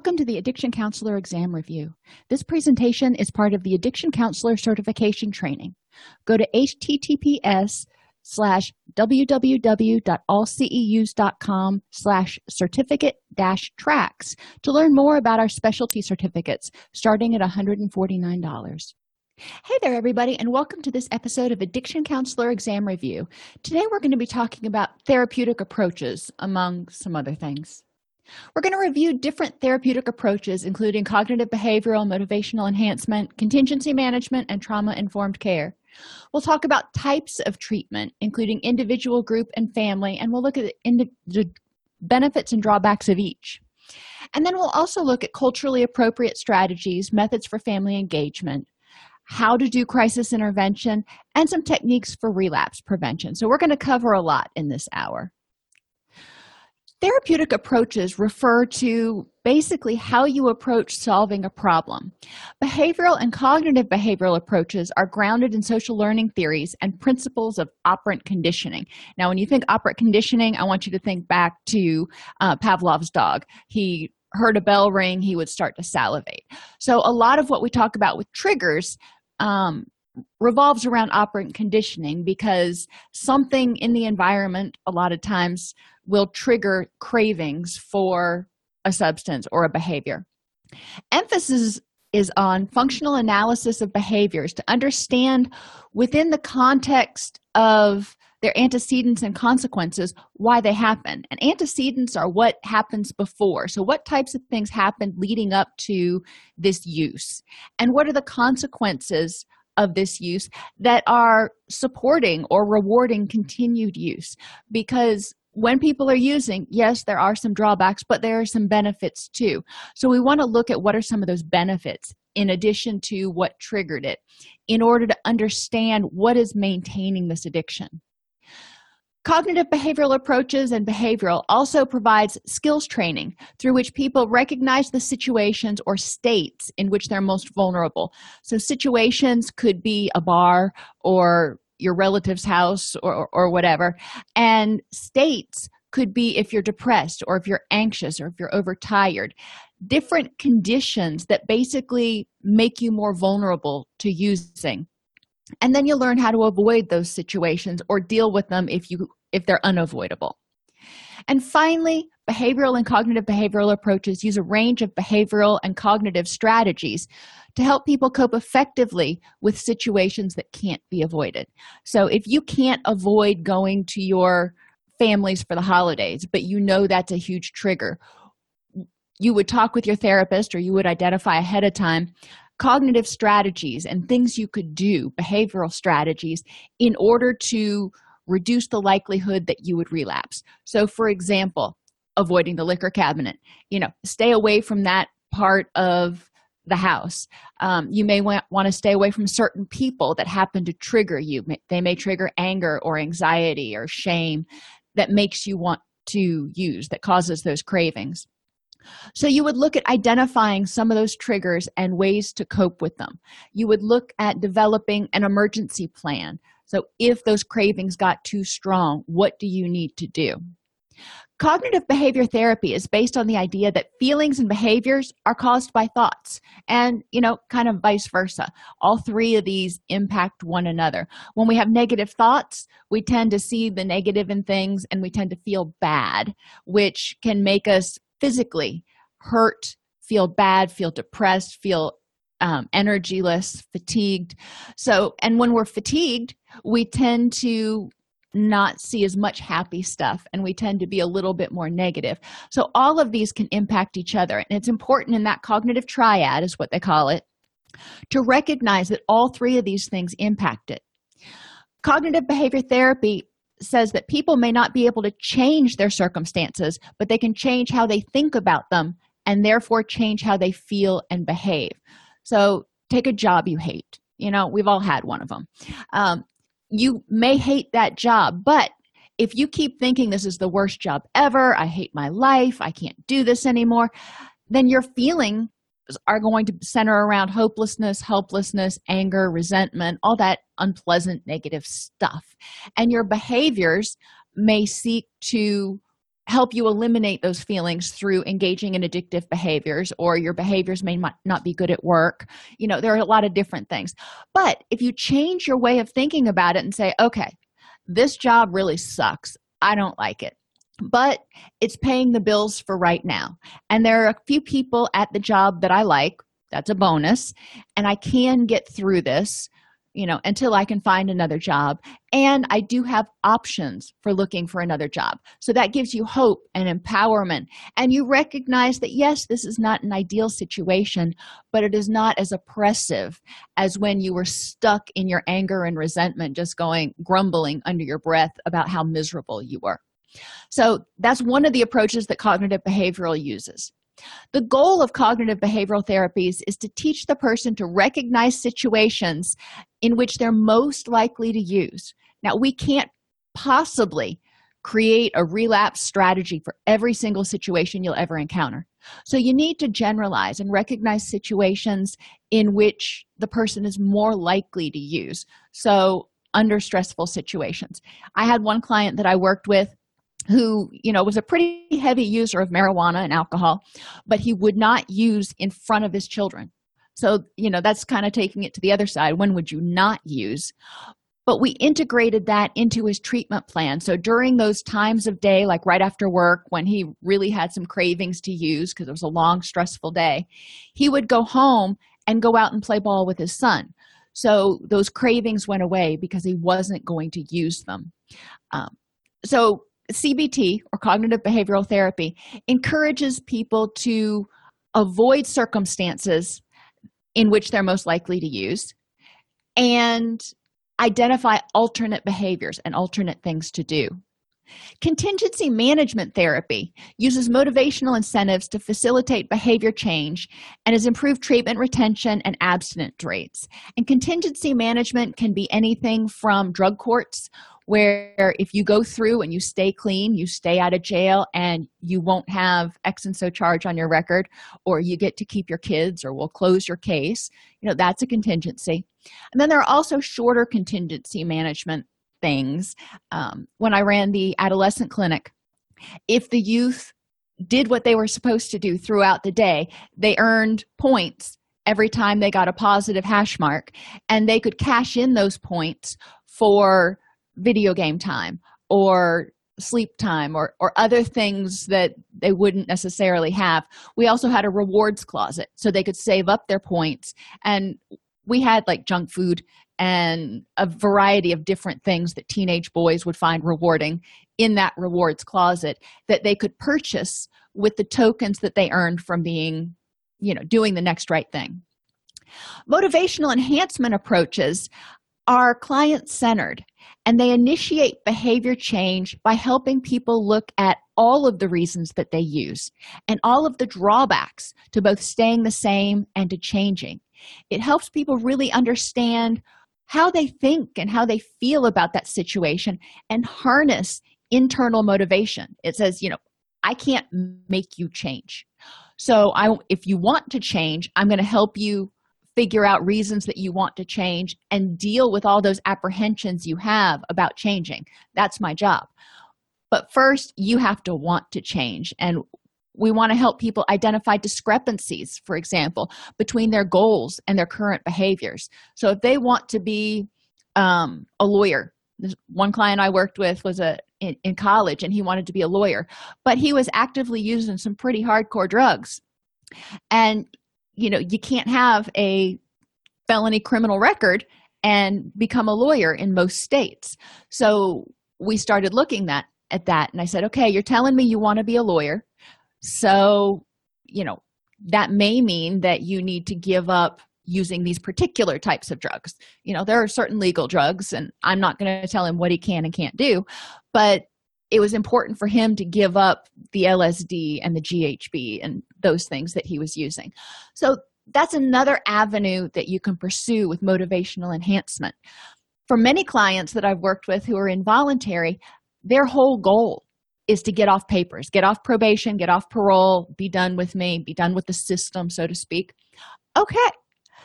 Welcome to the Addiction Counselor Exam Review. This presentation is part of the Addiction Counselor Certification Training. Go to https slash www.allceus.com slash certificate dash tracks to learn more about our specialty certificates starting at $149. Hey there, everybody, and welcome to this episode of Addiction Counselor Exam Review. Today we're going to be talking about therapeutic approaches, among some other things. We're going to review different therapeutic approaches, including cognitive behavioral, motivational enhancement, contingency management, and trauma informed care. We'll talk about types of treatment, including individual, group, and family, and we'll look at the benefits and drawbacks of each. And then we'll also look at culturally appropriate strategies, methods for family engagement, how to do crisis intervention, and some techniques for relapse prevention. So, we're going to cover a lot in this hour. Therapeutic approaches refer to basically how you approach solving a problem. Behavioral and cognitive behavioral approaches are grounded in social learning theories and principles of operant conditioning. Now, when you think operant conditioning, I want you to think back to uh, Pavlov's dog. He heard a bell ring, he would start to salivate. So, a lot of what we talk about with triggers um, revolves around operant conditioning because something in the environment a lot of times will trigger cravings for a substance or a behavior. Emphasis is on functional analysis of behaviors to understand within the context of their antecedents and consequences why they happen. And antecedents are what happens before. So, what types of things happened leading up to this use? And what are the consequences of this use that are supporting or rewarding continued use? Because when people are using, yes, there are some drawbacks, but there are some benefits too. So we want to look at what are some of those benefits in addition to what triggered it in order to understand what is maintaining this addiction. Cognitive behavioral approaches and behavioral also provides skills training through which people recognize the situations or states in which they're most vulnerable. So situations could be a bar or your relative's house or, or, whatever. And states could be if you're depressed or if you're anxious or if you're overtired. Different conditions that basically make you more vulnerable to using. And then you learn how to avoid those situations or deal with them if you if they're unavoidable. And finally behavioral and cognitive behavioral approaches. Use a range of behavioral and cognitive strategies to help people cope effectively with situations that can't be avoided. So, if you can't avoid going to your families for the holidays, but you know that's a huge trigger, you would talk with your therapist or you would identify ahead of time cognitive strategies and things you could do, behavioral strategies, in order to reduce the likelihood that you would relapse. So, for example, avoiding the liquor cabinet, you know, stay away from that part of the house. Um, you may want, want to stay away from certain people that happen to trigger you. They may trigger anger or anxiety or shame that makes you want to use, that causes those cravings. So, you would look at identifying some of those triggers and ways to cope with them. You would look at developing an emergency plan. So, if those cravings got too strong, what do you need to do? Cognitive behavior therapy is based on the idea that feelings and behaviors are caused by thoughts and, you know, kind of vice versa. All three of these impact one another. When we have negative thoughts, we tend to see the negative in things and we tend to feel bad, which can make us physically hurt, feel bad, feel depressed, feel um, energyless, fatigued. So, and when we're fatigued, we tend to not see as much happy stuff and we tend to be a little bit more negative. So all of these can impact each other and it's important in that cognitive triad is what they call it to recognize that all three of these things impact it. Cognitive behavior therapy says that people may not be able to change their circumstances but they can change how they think about them and therefore change how they feel and behave. So take a job you hate. You know we've all had one of them um, you may hate that job but if you keep thinking this is the worst job ever i hate my life i can't do this anymore then your feelings are going to center around hopelessness helplessness anger resentment all that unpleasant negative stuff. And your behaviors may seek to help you eliminate those feelings through engaging in addictive behaviors or your behaviors may not be good at work. You know there are a lot of different things. But if you change your way of thinking about it and say okay this job really sucks. I don't like it but it's paying the bills for right now. And there are a few people at the job that i like that's a bonus and i can get through this you know until i can find another job. And i do have options for looking for another job. So that gives you hope and empowerment. And you recognize that yes this is not an ideal situation but it is not as oppressive as when you were stuck in your anger and resentment just going grumbling under your breath about how miserable you were. So that's one of the approaches that cognitive behavioral uses the goal of cognitive behavioral therapies is to teach the person to recognize situations in which they're most likely to use. Now, we can't possibly create a relapse strategy for every single situation you'll ever encounter. So, you need to generalize and recognize situations in which the person is more likely to use. So, under stressful situations. I had one client that I worked with who you know was a pretty heavy user of marijuana and alcohol but he would not use in front of his children. So you know that's kind of taking it to the other side. When would you not use? But we integrated that into his treatment plan. So during those times of day like right after work when he really had some cravings to use because it was a long stressful day he would go home and go out and play ball with his son. So those cravings went away because he wasn't going to use them. Um, so CBT or cognitive behavioral therapy encourages people to avoid circumstances in which they're most likely to use and identify alternate behaviors and alternate things to do. Contingency management therapy uses motivational incentives to facilitate behavior change and has improved treatment retention and abstinence rates. And contingency management can be anything from drug courts where if you go through and you stay clean, you stay out of jail and you won't have X and so charge on your record, or you get to keep your kids, or we'll close your case. You know, that's a contingency. And then there are also shorter contingency management things. Um, when I ran the adolescent clinic, if the youth did what they were supposed to do throughout the day, they earned points every time they got a positive hash mark, and they could cash in those points for video game time or sleep time or or other things that they wouldn't necessarily have we also had a rewards closet so they could save up their points and we had like junk food and a variety of different things that teenage boys would find rewarding in that rewards closet that they could purchase with the tokens that they earned from being you know doing the next right thing motivational enhancement approaches are client centered and they initiate behavior change by helping people look at all of the reasons that they use and all of the drawbacks to both staying the same and to changing. It helps people really understand how they think and how they feel about that situation and harness internal motivation. It says, you know, I can't make you change. So I if you want to change, I'm going to help you figure out reasons that you want to change and deal with all those apprehensions you have about changing. That's my job. But first, you have to want to change. And we want to help people identify discrepancies, for example, between their goals and their current behaviors. So if they want to be um, a lawyer, this one client I worked with was a in, in college and he wanted to be a lawyer, but he was actively using some pretty hardcore drugs. And you know you can't have a felony criminal record and become a lawyer in most states so we started looking that at that and i said okay you're telling me you want to be a lawyer so you know that may mean that you need to give up using these particular types of drugs you know there are certain legal drugs and i'm not going to tell him what he can and can't do but it was important for him to give up the LSD and the GHB and those things that he was using. So that's another avenue that you can pursue with motivational enhancement. For many clients that I've worked with who are involuntary, their whole goal is to get off papers, get off probation, get off parole, be done with me, be done with the system, so to speak. Okay,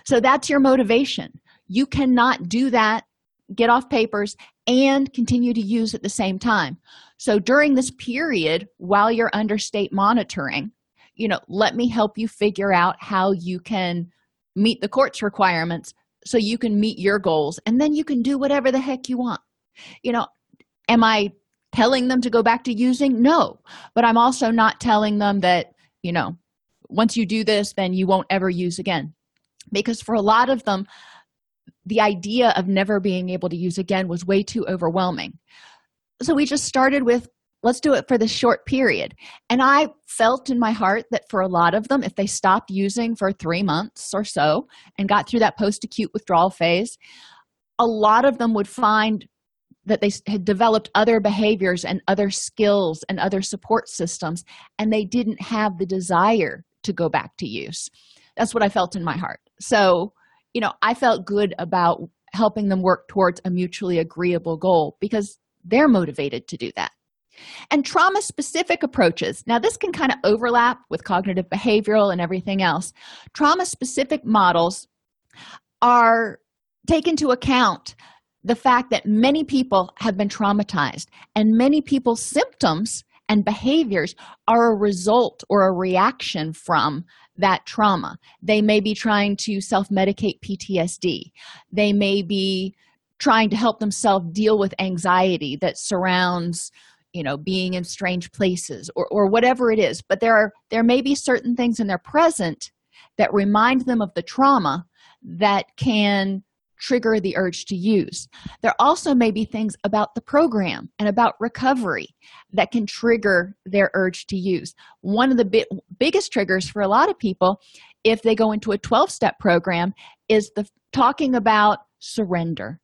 so that's your motivation. You cannot do that get off papers and continue to use at the same time so during this period while you're under state monitoring you know let me help you figure out how you can meet the court's requirements so you can meet your goals and then you can do whatever the heck you want you know am i telling them to go back to using? No. But i'm also not telling them that you know once you do this then you won't ever use again. Because for a lot of them the idea of never being able to use again was way too overwhelming. So we just started with let's do it for this short period. And i felt in my heart that for a lot of them if they stopped using for three months or so and got through that post-acute withdrawal phase a lot of them would find that they had developed other behaviors and other skills and other support systems and they didn't have the desire to go back to use. That's what i felt in my heart. So you know i felt good about helping them work towards a mutually agreeable goal because they're motivated to do that. And trauma specific approaches now this can kind of overlap with cognitive behavioral and everything else. Trauma specific models are take into account the fact that many people have been traumatized and many people's symptoms and behaviors are a result or a reaction from that trauma. They may be trying to self-medicate ptsd they may be trying to help themselves deal with anxiety that surrounds you know being in strange places or, or whatever it is. But there are there may be certain things in their present that remind them of the trauma that can trigger the urge to use there also may be things about the program and about recovery that can trigger their urge to use one of the bi- biggest triggers for a lot of people if they go into a 12 step program is the talking about surrender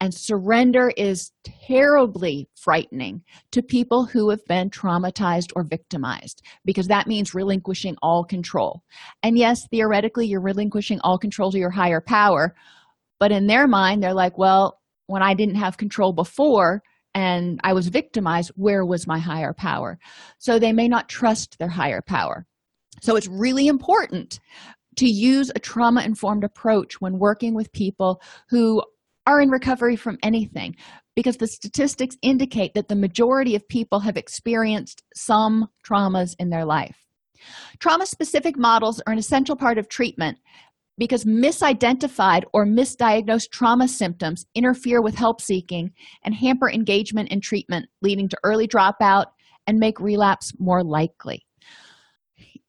and surrender is terribly frightening to people who have been traumatized or victimized because that means relinquishing all control. And yes, theoretically, you're relinquishing all control to your higher power. But in their mind, they're like, well, when I didn't have control before and I was victimized, where was my higher power? So they may not trust their higher power. So it's really important to use a trauma informed approach when working with people who are in recovery from anything because the statistics indicate that the majority of people have experienced some traumas in their life. Trauma specific models are an essential part of treatment because misidentified or misdiagnosed trauma symptoms interfere with help seeking and hamper engagement in treatment, leading to early dropout and make relapse more likely.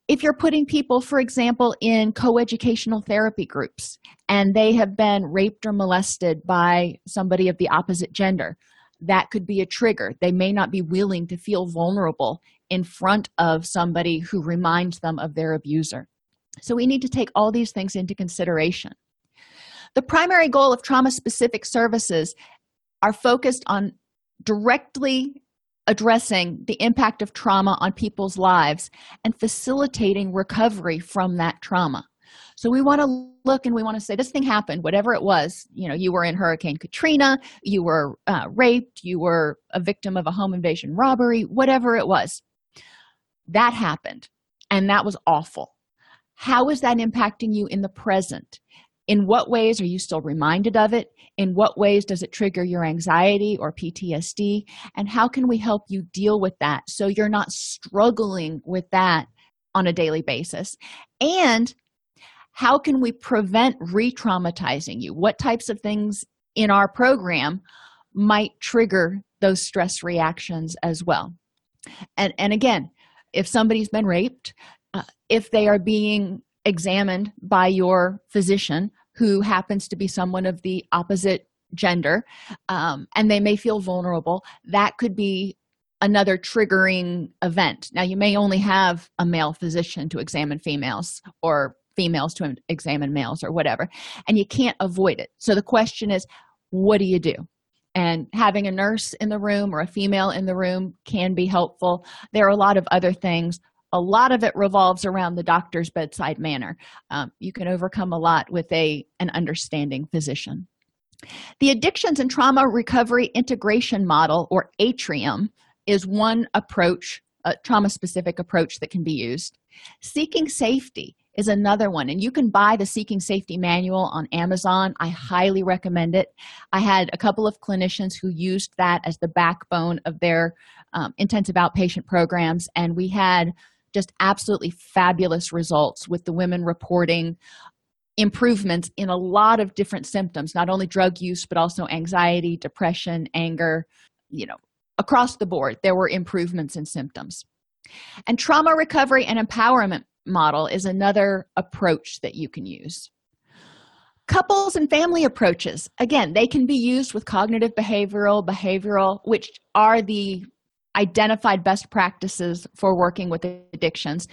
If you're putting people for example in coeducational therapy groups and they have been raped or molested by somebody of the opposite gender that could be a trigger. They may not be willing to feel vulnerable in front of somebody who reminds them of their abuser so we need to take all these things into consideration. The primary goal of trauma specific services are focused on directly addressing the impact of trauma on people's lives and facilitating recovery from that trauma. So we want to look and we want to say this thing happened whatever it was you know you were in hurricane katrina you were uh, raped you were a victim of a home invasion robbery whatever it was. That happened and that was awful how is that impacting you in the present? In what ways are you still reminded of it? In what ways does it trigger your anxiety or ptsd and how can we help you deal with that so you're not struggling with that on a daily basis? And how can we prevent re-traumatizing you? What types of things in our program might trigger those stress reactions as well? And and again if somebody's been raped uh, if they are being examined by your physician who happens to be someone of the opposite gender um, and they may feel vulnerable that could be another triggering event. Now you may only have a male physician to examine females or females to examine males or whatever and you can't avoid it. So the question is what do you do? And having a nurse in the room or a female in the room can be helpful. There are a lot of other things a lot of it revolves around the doctor's bedside manner. Um, you can overcome a lot with a an understanding physician. The addictions and trauma recovery integration model or atrium is one approach a trauma specific approach that can be used. Seeking safety is another one and you can buy the seeking safety manual on amazon. I highly recommend it. I had a couple of clinicians who used that as the backbone of their um, intensive outpatient programs and we had just absolutely fabulous results with the women reporting improvements in a lot of different symptoms not only drug use but also anxiety depression anger you know across the board there were improvements in symptoms. And trauma recovery and empowerment model is another approach that you can use. Couples and family approaches again they can be used with cognitive behavioral behavioral which are the identified best practices for working with addictions.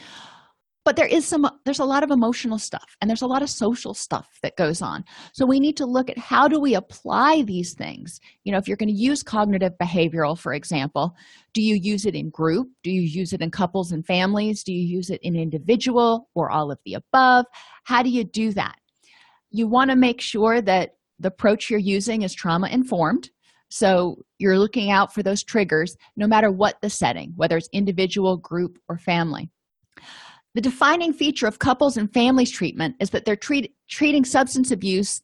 But there is some there's a lot of emotional stuff and there's a lot of social stuff that goes on. So we need to look at how do we apply these things? You know if you're going to use cognitive behavioral for example do you use it in group? Do you use it in couples and families? Do you use it in individual or all of the above? How do you do that? You want to make sure that the approach you're using is trauma informed so you're looking out for those triggers no matter what the setting whether it's individual group or family the defining feature of couples and families treatment is that they're treat, treating substance abuse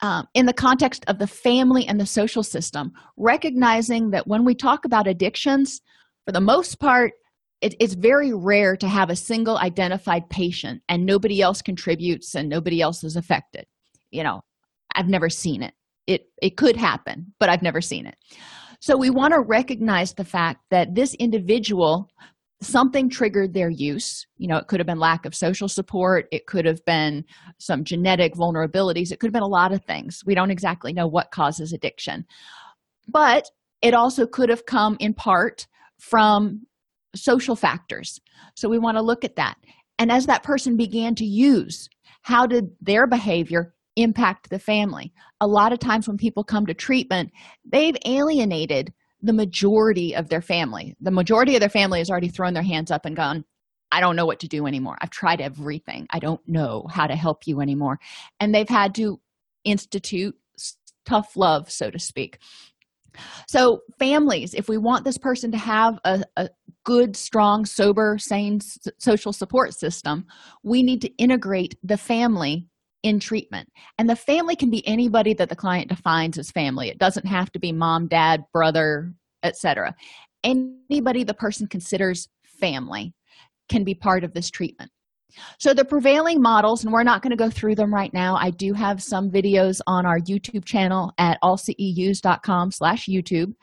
um, in the context of the family and the social system, recognizing that when we talk about addictions, for the most part, it, it's very rare to have a single identified patient and nobody else contributes and nobody else is affected. You know, I've never seen it. It it could happen, but I've never seen it. So we want to recognize the fact that this individual something triggered their use. You know it could have been lack of social support. It could have been some genetic vulnerabilities. It could have been a lot of things. We don't exactly know what causes addiction. But it also could have come in part from social factors. So we want to look at that. And as that person began to use how did their behavior impact the family. A lot of times when people come to treatment they've alienated the majority of their family. The majority of their family has already thrown their hands up and gone i don't know what to do anymore. I've tried everything. I don't know how to help you anymore. And they've had to institute tough love so to speak. So families if we want this person to have a, a good strong sober sane social support system we need to integrate the family in treatment. And the family can be anybody that the client defines as family. It doesn't have to be mom dad brother etc anybody the person considers family can be part of this treatment. So the prevailing models and we're not going to go through them right now i do have some videos on our youtube channel at allceus.com slash youtube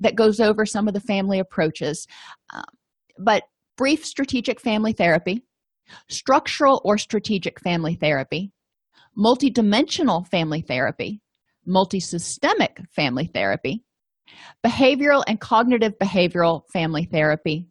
that goes over some of the family approaches. Um, but brief strategic family therapy structural or strategic family therapy multidimensional family therapy, multisystemic family therapy, behavioral and cognitive behavioral family therapy,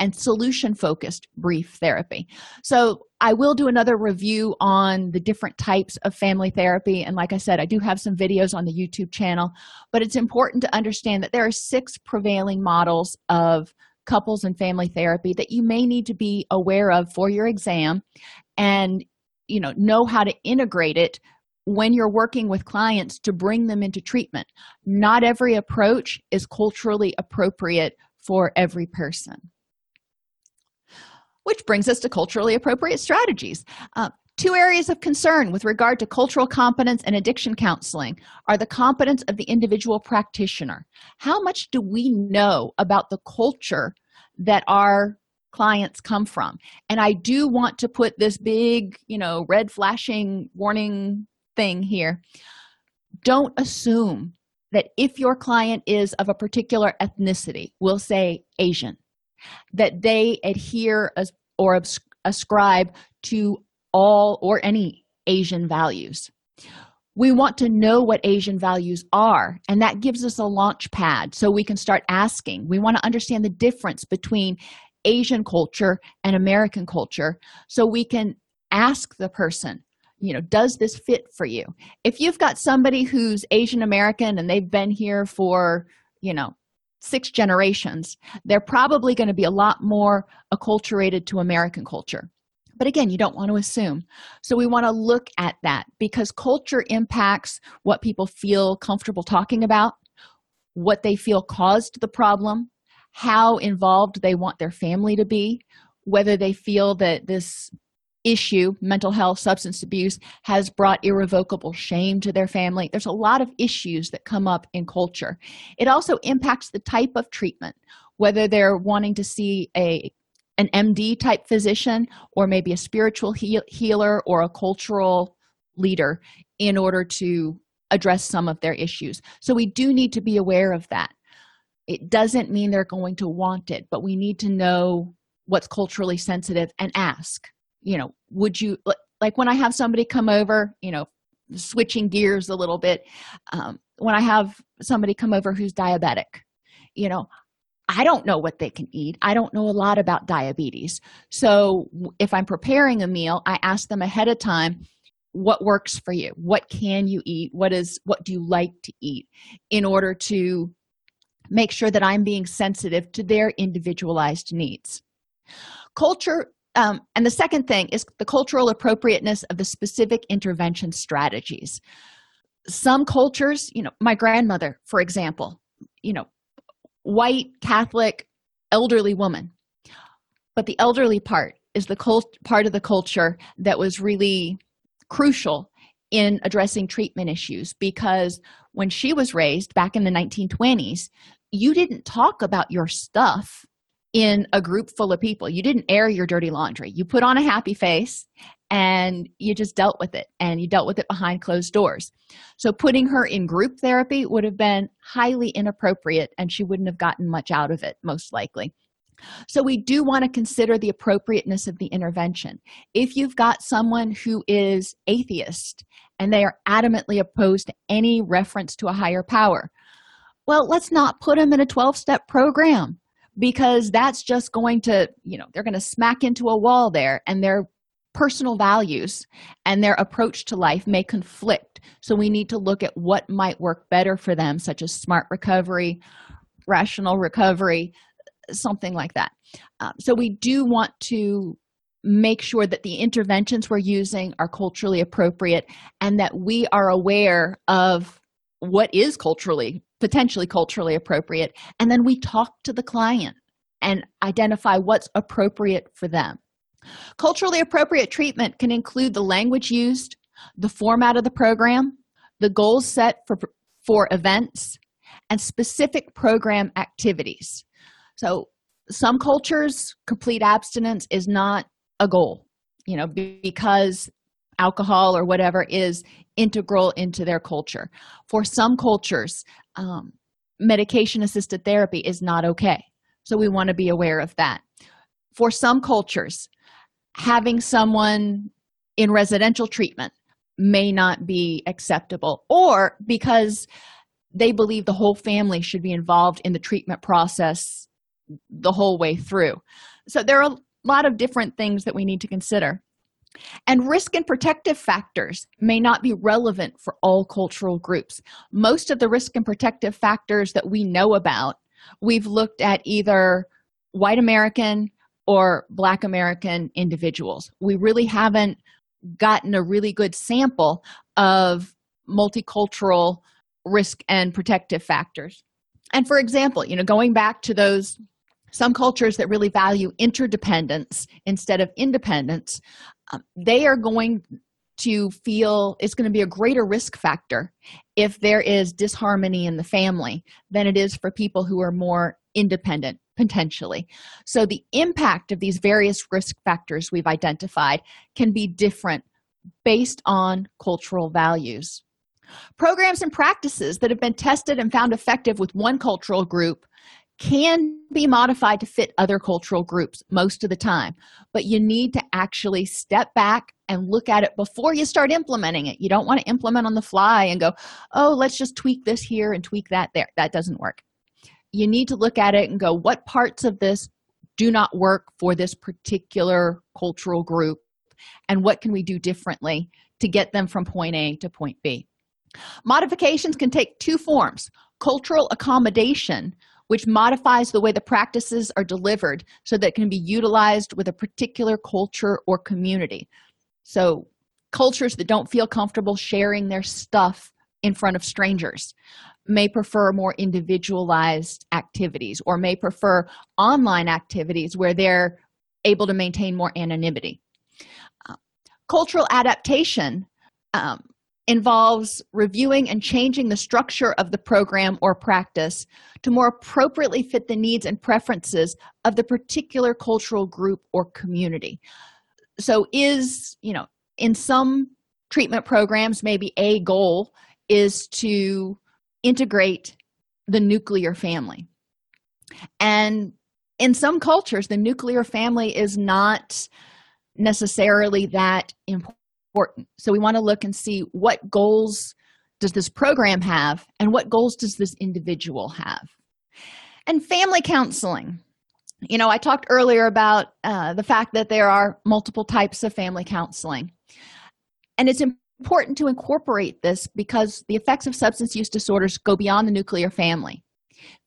and solution focused brief therapy. So, I will do another review on the different types of family therapy. And like I said, I do have some videos on the YouTube channel, but it's important to understand that there are six prevailing models of couples and family therapy that you may need to be aware of for your exam. And you know know how to integrate it when you're working with clients to bring them into treatment. Not every approach is culturally appropriate for every person. Which brings us to culturally appropriate strategies. Uh, two areas of concern with regard to cultural competence and addiction counseling are the competence of the individual practitioner. How much do we know about the culture that our clients come from. And i do want to put this big you know red flashing warning thing here. Don't assume that if your client is of a particular ethnicity we'll say asian that they adhere as, or ascribe to all or any asian values. We want to know what asian values are and that gives us a launch pad so we can start asking. We want to understand the difference between asian culture and american culture so we can ask the person you know does this fit for you? If you've got somebody who's asian american and they've been here for you know six generations they're probably going to be a lot more acculturated to american culture. But again you don't want to assume. So we want to look at that because culture impacts what people feel comfortable talking about what they feel caused the problem how involved they want their family to be whether they feel that this issue mental health substance abuse has brought irrevocable shame to their family. There's a lot of issues that come up in culture. It also impacts the type of treatment whether they're wanting to see a an md type physician or maybe a spiritual heal, healer or a cultural leader in order to address some of their issues. So we do need to be aware of that it doesn't mean they're going to want it but we need to know what's culturally sensitive and ask you know would you like when i have somebody come over you know switching gears a little bit um, when i have somebody come over who's diabetic you know i don't know what they can eat. I don't know a lot about diabetes. So if i'm preparing a meal i ask them ahead of time what works for you? What can you eat? What is what do you like to eat? in order to make sure that i'm being sensitive to their individualized needs. Culture um, and the second thing is the cultural appropriateness of the specific intervention strategies. Some cultures you know my grandmother for example you know white catholic elderly woman. But the elderly part is the cult part of the culture that was really crucial in addressing treatment issues because when she was raised back in the 1920s you didn't talk about your stuff in a group full of people. You didn't air your dirty laundry. You put on a happy face and you just dealt with it and you dealt with it behind closed doors. So putting her in group therapy would have been highly inappropriate and she wouldn't have gotten much out of it, most likely. So, we do want to consider the appropriateness of the intervention. If you've got someone who is atheist and they are adamantly opposed to any reference to a higher power, well, let's not put them in a 12 step program because that's just going to you know they're going to smack into a wall there and their personal values and their approach to life may conflict. So we need to look at what might work better for them such as smart recovery rational recovery something like that. Um, so we do want to make sure that the interventions we're using are culturally appropriate and that we are aware of what is culturally potentially culturally appropriate and then we talk to the client and identify what's appropriate for them. Culturally appropriate treatment can include the language used the format of the program the goals set for for events and specific program activities. So some cultures complete abstinence is not a goal you know because alcohol or whatever is integral into their culture. For some cultures um, medication assisted therapy is not okay. So we want to be aware of that. For some cultures having someone in residential treatment may not be acceptable or because they believe the whole family should be involved in the treatment process the whole way through. So there are a lot of different things that we need to consider and risk and protective factors may not be relevant for all cultural groups. Most of the risk and protective factors that we know about, we've looked at either white American or black American individuals. We really haven't gotten a really good sample of multicultural risk and protective factors. And for example, you know, going back to those some cultures that really value interdependence instead of independence um, they are going to feel it's going to be a greater risk factor if there is disharmony in the family than it is for people who are more independent potentially. So the impact of these various risk factors we've identified can be different based on cultural values. Programs and practices that have been tested and found effective with one cultural group can be modified to fit other cultural groups most of the time, but you need to actually step back and look at it before you start implementing it. You don't want to implement on the fly and go, oh, let's just tweak this here and tweak that there. That doesn't work. You need to look at it and go, what parts of this do not work for this particular cultural group? And what can we do differently to get them from point A to point B? Modifications can take two forms cultural accommodation which modifies the way the practices are delivered so that it can be utilized with a particular culture or community. So, cultures that don't feel comfortable sharing their stuff in front of strangers may prefer more individualized activities or may prefer online activities where they're able to maintain more anonymity. Uh, cultural adaptation um, involves reviewing and changing the structure of the program or practice to more appropriately fit the needs and preferences of the particular cultural group or community. So is you know in some treatment programs maybe a goal is to integrate the nuclear family. And in some cultures the nuclear family is not necessarily that important so we want to look and see what goals does this program have and what goals does this individual have. And family counseling. You know i talked earlier about uh, the fact that there are multiple types of family counseling. And it's important to incorporate this because the effects of substance use disorders go beyond the nuclear family.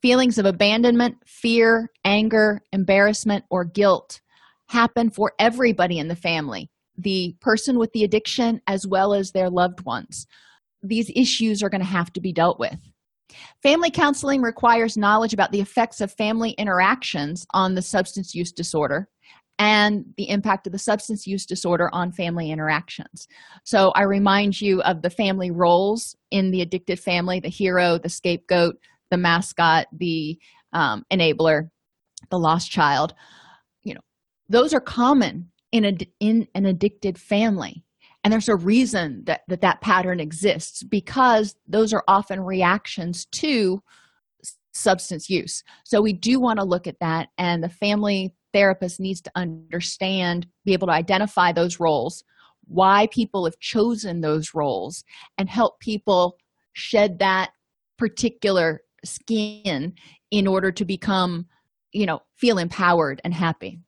Feelings of abandonment fear anger embarrassment or guilt happen for everybody in the family the person with the addiction as well as their loved ones. These issues are going to have to be dealt with. Family counseling requires knowledge about the effects of family interactions on the substance use disorder and the impact of the substance use disorder on family interactions. So i remind you of the family roles in the addicted family the hero the scapegoat the mascot the um, enabler the lost child. You know those are common in a in an addicted family. And there's a reason that that, that pattern exists because those are often reactions to substance use. So we do want to look at that and the family therapist needs to understand be able to identify those roles why people have chosen those roles and help people shed that particular skin in order to become you know feel empowered and happy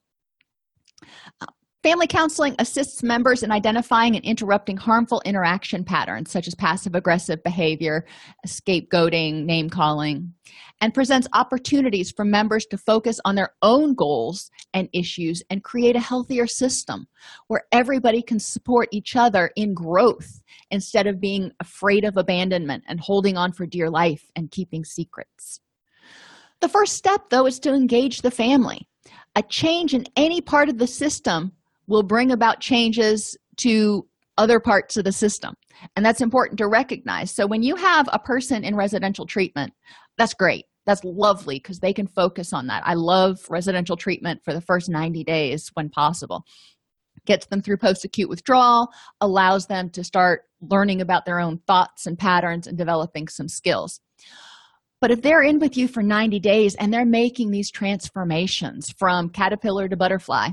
Family counseling assists members in identifying and interrupting harmful interaction patterns such as passive aggressive behavior, scapegoating, name calling, and presents opportunities for members to focus on their own goals and issues and create a healthier system where everybody can support each other in growth instead of being afraid of abandonment and holding on for dear life and keeping secrets. The first step, though, is to engage the family. A change in any part of the system will bring about changes to other parts of the system. And that's important to recognize. So when you have a person in residential treatment that's great. That's lovely because they can focus on that. I love residential treatment for the first 90 days when possible. Gets them through post-acute withdrawal allows them to start learning about their own thoughts and patterns and developing some skills. But if they're in with you for 90 days and they're making these transformations from caterpillar to butterfly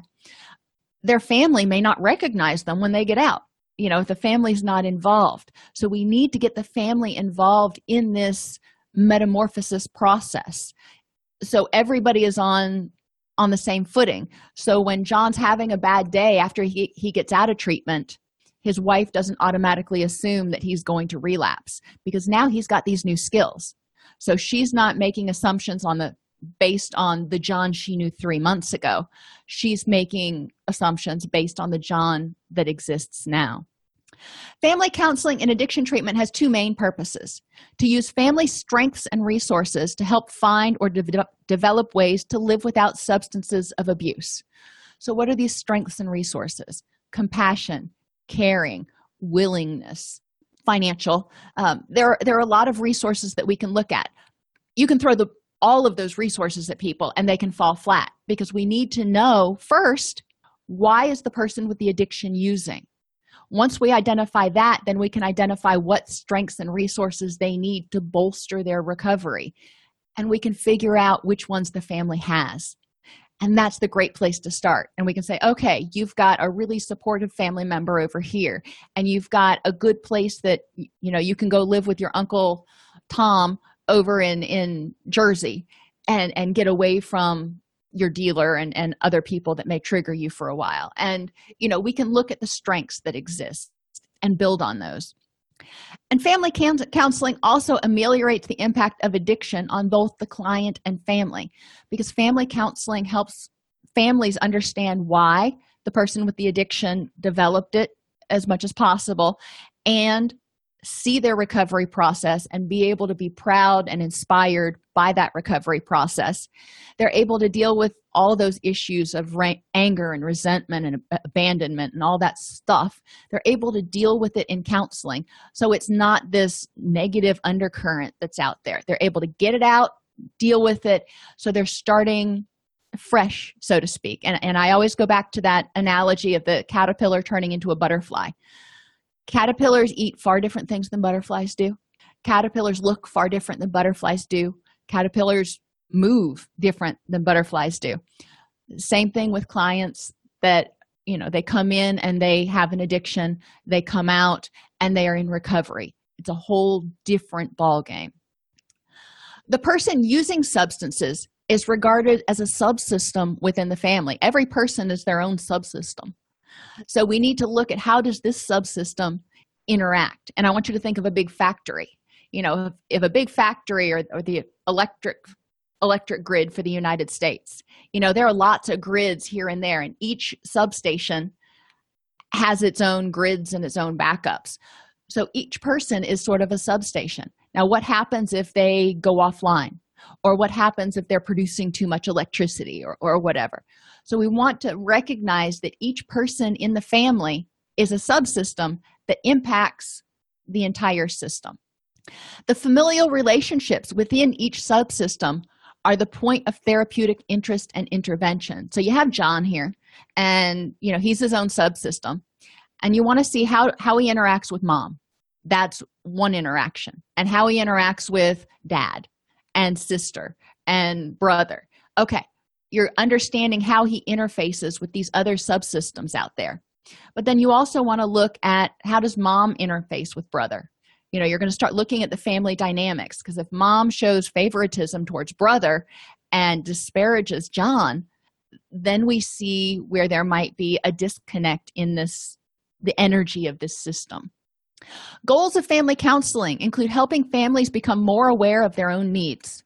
their family may not recognize them when they get out. You know if the family's not involved. So we need to get the family involved in this metamorphosis process. So everybody is on on the same footing. So when john's having a bad day after he, he gets out of treatment his wife doesn't automatically assume that he's going to relapse because now he's got these new skills. So she's not making assumptions on the based on the John she knew three months ago. She's making assumptions based on the John that exists now. Family counseling and addiction treatment has two main purposes to use family strengths and resources to help find or de- develop ways to live without substances of abuse. So, what are these strengths and resources? Compassion, caring, willingness, financial. Um, there, there are a lot of resources that we can look at. You can throw the all of those resources at people and they can fall flat because we need to know first why is the person with the addiction using? Once we identify that then we can identify what strengths and resources they need to bolster their recovery. And we can figure out which ones the family has. And that's the great place to start. And we can say okay you've got a really supportive family member over here and you've got a good place that you know you can go live with your uncle tom over in in jersey and and get away from your dealer and and other people that may trigger you for a while. And you know we can look at the strengths that exist and build on those. And family counseling also ameliorates the impact of addiction on both the client and family because family counseling helps families understand why the person with the addiction developed it as much as possible and see their recovery process and be able to be proud and inspired by that recovery process. They're able to deal with all those issues of anger and resentment and abandonment and all that stuff. They're able to deal with it in counseling. So it's not this negative undercurrent that's out there. They're able to get it out, deal with it. So they're starting fresh, so to speak. And, and I always go back to that analogy of the caterpillar turning into a butterfly Caterpillars eat far different things than butterflies do. Caterpillars look far different than butterflies do. Caterpillars move different than butterflies do. Same thing with clients that, you know, they come in and they have an addiction, they come out and they are in recovery. It's a whole different ball game. The person using substances is regarded as a subsystem within the family. Every person is their own subsystem so we need to look at how does this subsystem interact? And i want you to think of a big factory. You know if, if a big factory or, or the electric electric grid for the united states you know there are lots of grids here and there and each substation has its own grids and its own backups. So each person is sort of a substation. Now what happens if they go offline or what happens if they're producing too much electricity or, or whatever so we want to recognize that each person in the family is a subsystem that impacts the entire system. The familial relationships within each subsystem are the point of therapeutic interest and intervention. So you have John here, and you know he's his own subsystem, and you want to see how how he interacts with mom. That's one interaction, and how he interacts with dad and sister and brother. Okay, you're understanding how he interfaces with these other subsystems out there. But then you also want to look at how does mom interface with brother? You know you're going to start looking at the family dynamics because if mom shows favoritism towards brother and disparages john then we see where there might be a disconnect in this the energy of this system goals of family counseling include helping families become more aware of their own needs.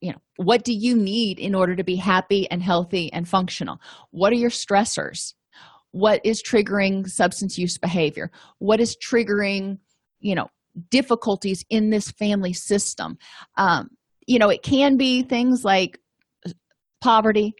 You know what do you need in order to be happy and healthy and functional? What are your stressors? What is triggering substance use behavior? What is triggering you know difficulties in this family system? Um, you know it can be things like poverty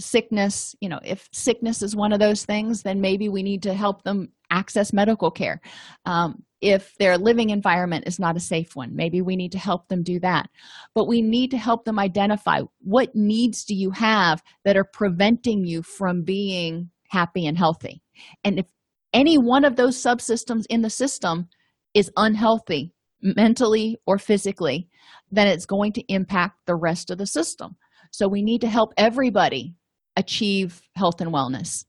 sickness. You know if sickness is one of those things then maybe we need to help them access medical care. Um, if their living environment is not a safe one maybe we need to help them do that. But we need to help them identify what needs do you have that are preventing you from being happy and healthy. And if any one of those subsystems in the system is unhealthy mentally or physically then it's going to impact the rest of the system. So we need to help everybody achieve health and wellness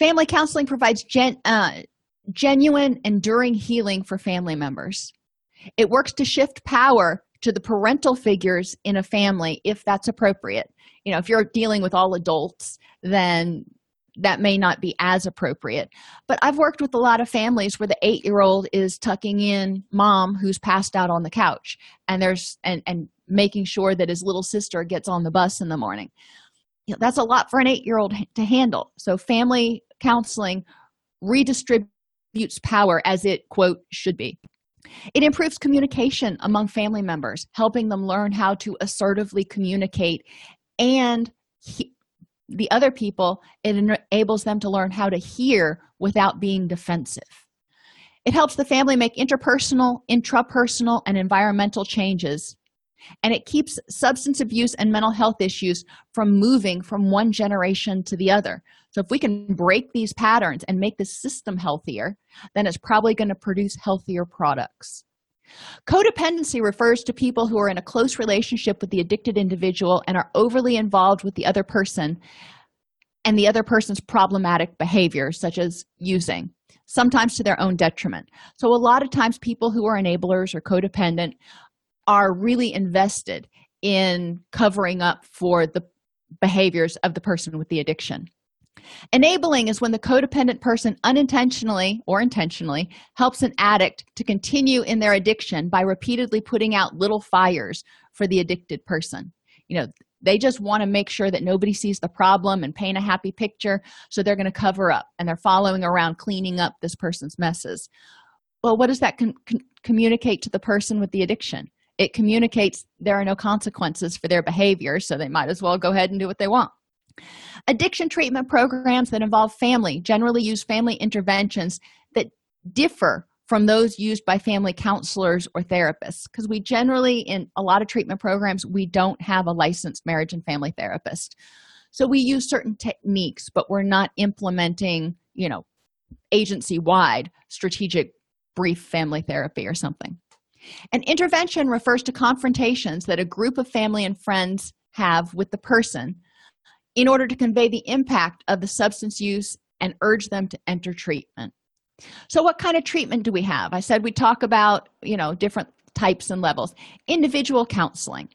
family counseling provides gen, uh, genuine enduring healing for family members. It works to shift power to the parental figures in a family if that's appropriate. You know if you're dealing with all adults then that may not be as appropriate. But i've worked with a lot of families where the eight year old is tucking in mom who's passed out on the couch and there's and and making sure that his little sister gets on the bus in the morning. You know, that's a lot for an eight year old to handle. So family counseling redistributes power as it quote should be. It improves communication among family members helping them learn how to assertively communicate and he, the other people. It enables them to learn how to hear without being defensive. It helps the family make interpersonal intrapersonal and environmental changes. And it keeps substance abuse and mental health issues from moving from one generation to the other so if we can break these patterns and make the system healthier then it's probably going to produce healthier products. Codependency refers to people who are in a close relationship with the addicted individual and are overly involved with the other person and the other person's problematic behavior such as using sometimes to their own detriment. So a lot of times people who are enablers or codependent are really invested in covering up for the behaviors of the person with the addiction enabling is when the codependent person unintentionally or intentionally helps an addict to continue in their addiction by repeatedly putting out little fires for the addicted person. You know they just want to make sure that nobody sees the problem and paint a happy picture so they're going to cover up and they're following around cleaning up this person's messes. Well what does that con- con- communicate to the person with the addiction? It communicates there are no consequences for their behavior so they might as well go ahead and do what they want addiction treatment programs that involve family generally use family interventions that differ from those used by family counselors or therapists because we generally in a lot of treatment programs we don't have a licensed marriage and family therapist. So we use certain techniques but we're not implementing you know agency wide strategic brief family therapy or something. An intervention refers to confrontations that a group of family and friends have with the person in order to convey the impact of the substance use and urge them to enter treatment. So what kind of treatment do we have? I said we talk about you know different types and levels. Individual counseling.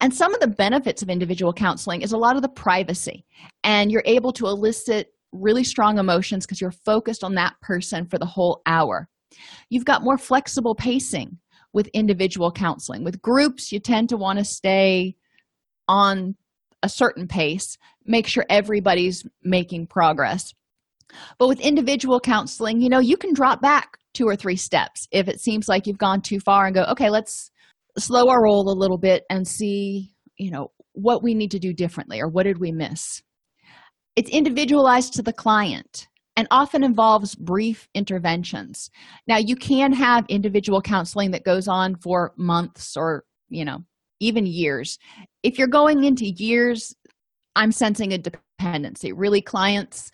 And some of the benefits of individual counseling is a lot of the privacy. And you're able to elicit really strong emotions because you're focused on that person for the whole hour. You've got more flexible pacing with individual counseling. With groups you tend to want to stay on a certain pace make sure everybody's making progress. But with individual counseling you know you can drop back two or three steps if it seems like you've gone too far and go okay let's slow our roll a little bit and see you know what we need to do differently or what did we miss. It's individualized to the client and often involves brief interventions. Now you can have individual counseling that goes on for months or you know even years. If you're going into years i'm sensing a dependency. Really clients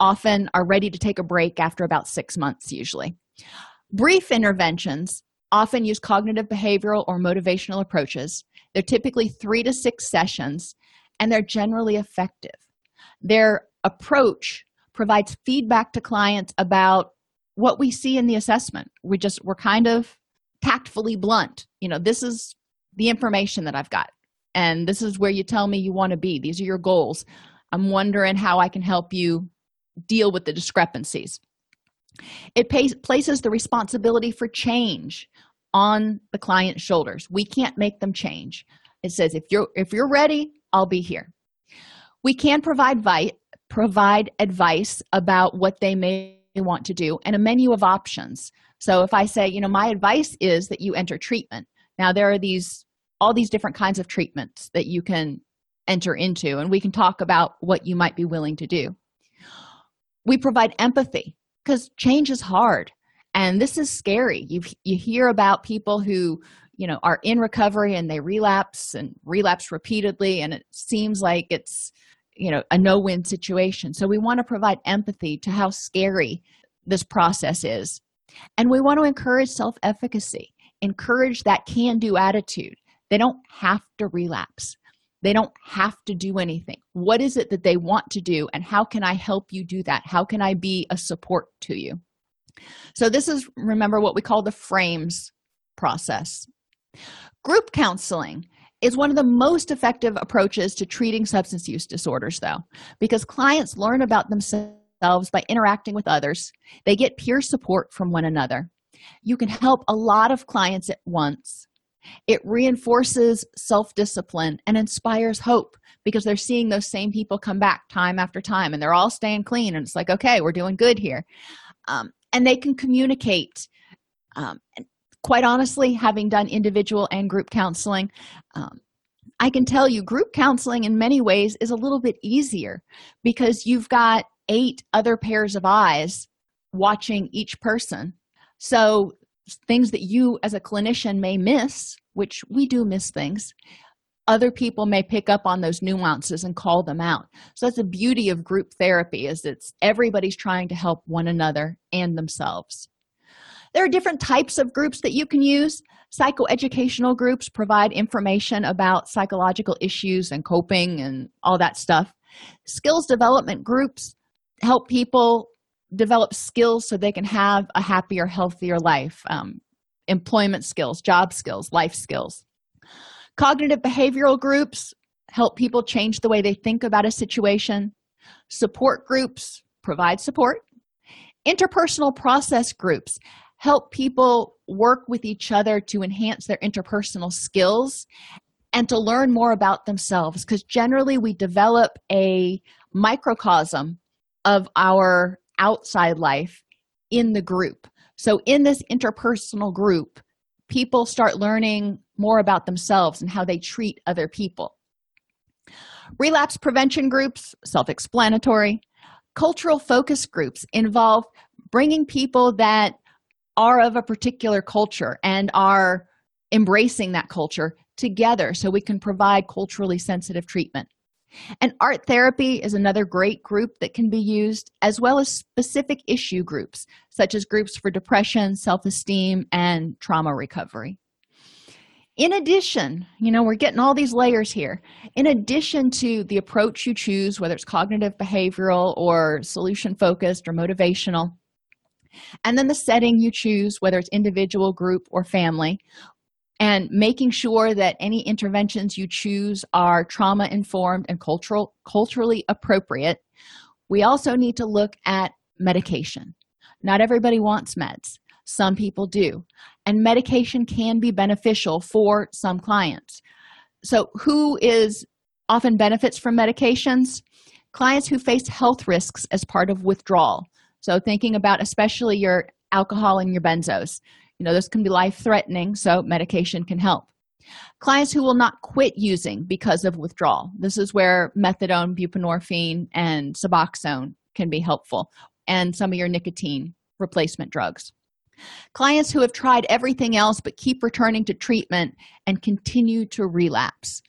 often are ready to take a break after about six months usually. Brief interventions often use cognitive behavioral or motivational approaches. They're typically three to six sessions and they're generally effective. Their approach provides feedback to clients about what we see in the assessment. We just we're kind of tactfully blunt. You know this is the information that i've got and this is where you tell me you want to be. These are your goals. I'm wondering how i can help you deal with the discrepancies. It pays, places the responsibility for change on the client's shoulders. We can't make them change. It says if you're if you're ready i'll be here. We can provide vi- provide advice about what they may want to do and a menu of options. So if i say you know my advice is that you enter treatment. Now there are these all these different kinds of treatments that you can enter into and we can talk about what you might be willing to do. We provide empathy because change is hard and this is scary. You you hear about people who you know are in recovery and they relapse and relapse repeatedly and it seems like it's you know a no-win situation. So we want to provide empathy to how scary this process is. And we want to encourage self-efficacy encourage that can-do attitude they don't have to relapse. They don't have to do anything. What is it that they want to do and how can i help you do that? How can i be a support to you? So this is remember what we call the frames process. Group counseling is one of the most effective approaches to treating substance use disorders though because clients learn about themselves by interacting with others. They get peer support from one another. You can help a lot of clients at once it reinforces self-discipline and inspires hope because they're seeing those same people come back time after time and they're all staying clean and it's like okay we're doing good here. Um, and they can communicate um, quite honestly having done individual and group counseling um, i can tell you group counseling in many ways is a little bit easier because you've got eight other pairs of eyes watching each person. So things that you as a clinician may miss which we do miss things other people may pick up on those nuances and call them out. So that's the beauty of group therapy is it's everybody's trying to help one another and themselves. There are different types of groups that you can use. Psychoeducational groups provide information about psychological issues and coping and all that stuff. Skills development groups help people develop skills so they can have a happier healthier life um, employment skills job skills life skills. Cognitive behavioral groups help people change the way they think about a situation. Support groups provide support. Interpersonal process groups help people work with each other to enhance their interpersonal skills and to learn more about themselves because generally we develop a microcosm of our outside life in the group. So in this interpersonal group people start learning more about themselves and how they treat other people. Relapse prevention groups self-explanatory. Cultural focus groups involve bringing people that are of a particular culture and are embracing that culture together so we can provide culturally sensitive treatment and art therapy is another great group that can be used as well as specific issue groups such as groups for depression self-esteem and trauma recovery. In addition you know we're getting all these layers here. In addition to the approach you choose whether it's cognitive behavioral or solution focused or motivational and then the setting you choose whether it's individual group or family and making sure that any interventions you choose are trauma informed and cultural culturally appropriate. We also need to look at medication. Not everybody wants meds. Some people do. And medication can be beneficial for some clients. So who is often benefits from medications? Clients who face health risks as part of withdrawal. So thinking about especially your alcohol and your benzos you know this can be life threatening so medication can help. Clients who will not quit using because of withdrawal. This is where methadone buprenorphine and suboxone can be helpful and some of your nicotine replacement drugs. Clients who have tried everything else but keep returning to treatment and continue to relapse.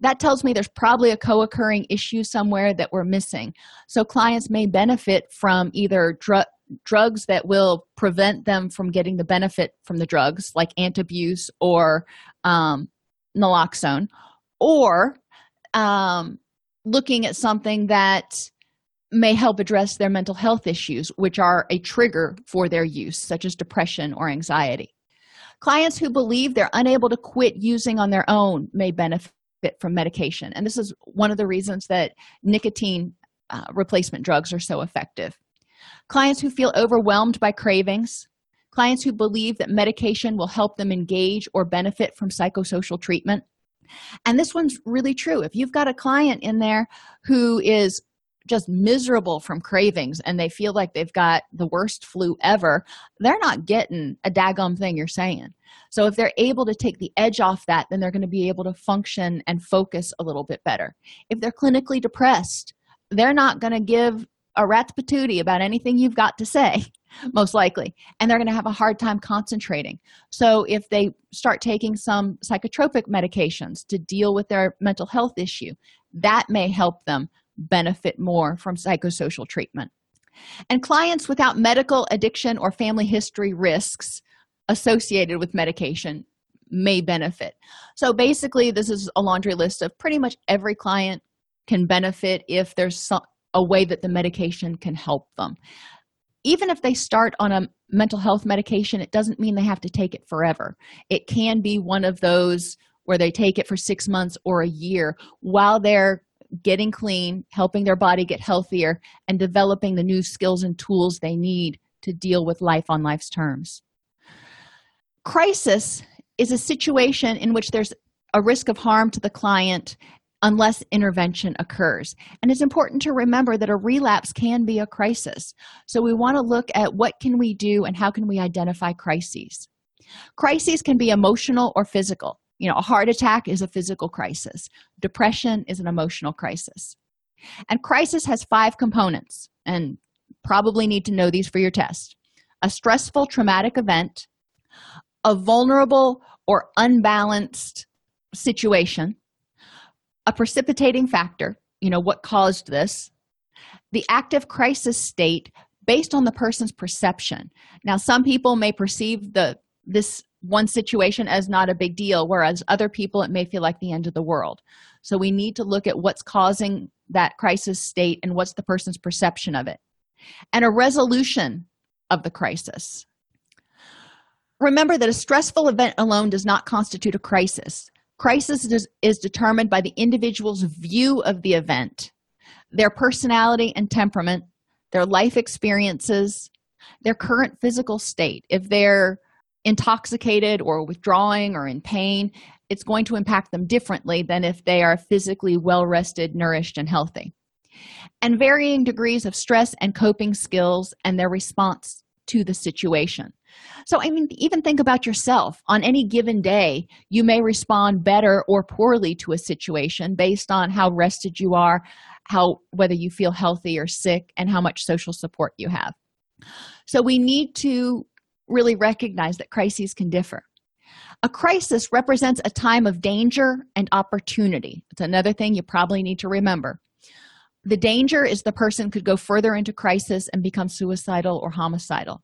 That tells me there's probably a co-occurring issue somewhere that we're missing. So clients may benefit from either drug drugs that will prevent them from getting the benefit from the drugs like antabuse or um, naloxone or um, looking at something that may help address their mental health issues which are a trigger for their use such as depression or anxiety. Clients who believe they're unable to quit using on their own may benefit from medication and this is one of the reasons that nicotine uh, replacement drugs are so effective clients who feel overwhelmed by cravings. Clients who believe that medication will help them engage or benefit from psychosocial treatment. And this one's really true. If you've got a client in there who is just miserable from cravings and they feel like they've got the worst flu ever they're not getting a daggum thing you're saying. So if they're able to take the edge off that then they're going to be able to function and focus a little bit better. If they're clinically depressed they're not going to give a rat's patootie about anything you've got to say most likely and they're going to have a hard time concentrating. So if they start taking some psychotropic medications to deal with their mental health issue that may help them benefit more from psychosocial treatment. And clients without medical addiction or family history risks associated with medication may benefit. So basically this is a laundry list of pretty much every client can benefit if there's some, a way that the medication can help them. Even if they start on a mental health medication it doesn't mean they have to take it forever. It can be one of those where they take it for six months or a year while they're getting clean helping their body get healthier and developing the new skills and tools they need to deal with life on life's terms. Crisis is a situation in which there's a risk of harm to the client unless intervention occurs. And it's important to remember that a relapse can be a crisis. So we want to look at what can we do and how can we identify crises. Crises can be emotional or physical. You know a heart attack is a physical crisis. Depression is an emotional crisis. And crisis has five components and probably need to know these for your test. A stressful traumatic event a vulnerable or unbalanced situation a precipitating factor you know what caused this. The active crisis state based on the person's perception. Now some people may perceive the this one situation as not a big deal whereas other people it may feel like the end of the world. So we need to look at what's causing that crisis state and what's the person's perception of it. And a resolution of the crisis. Remember that a stressful event alone does not constitute a crisis crisis is, determined by the individual's view of the event their personality and temperament their life experiences their current physical state. If they're intoxicated or withdrawing or in pain it's going to impact them differently than if they are physically well rested nourished and healthy. And varying degrees of stress and coping skills and their response to the situation so i mean even think about yourself. On any given day you may respond better or poorly to a situation based on how rested you are how whether you feel healthy or sick and how much social support you have. So we need to really recognize that crises can differ. A crisis represents a time of danger and opportunity. It's another thing you probably need to remember. The danger is the person could go further into crisis and become suicidal or homicidal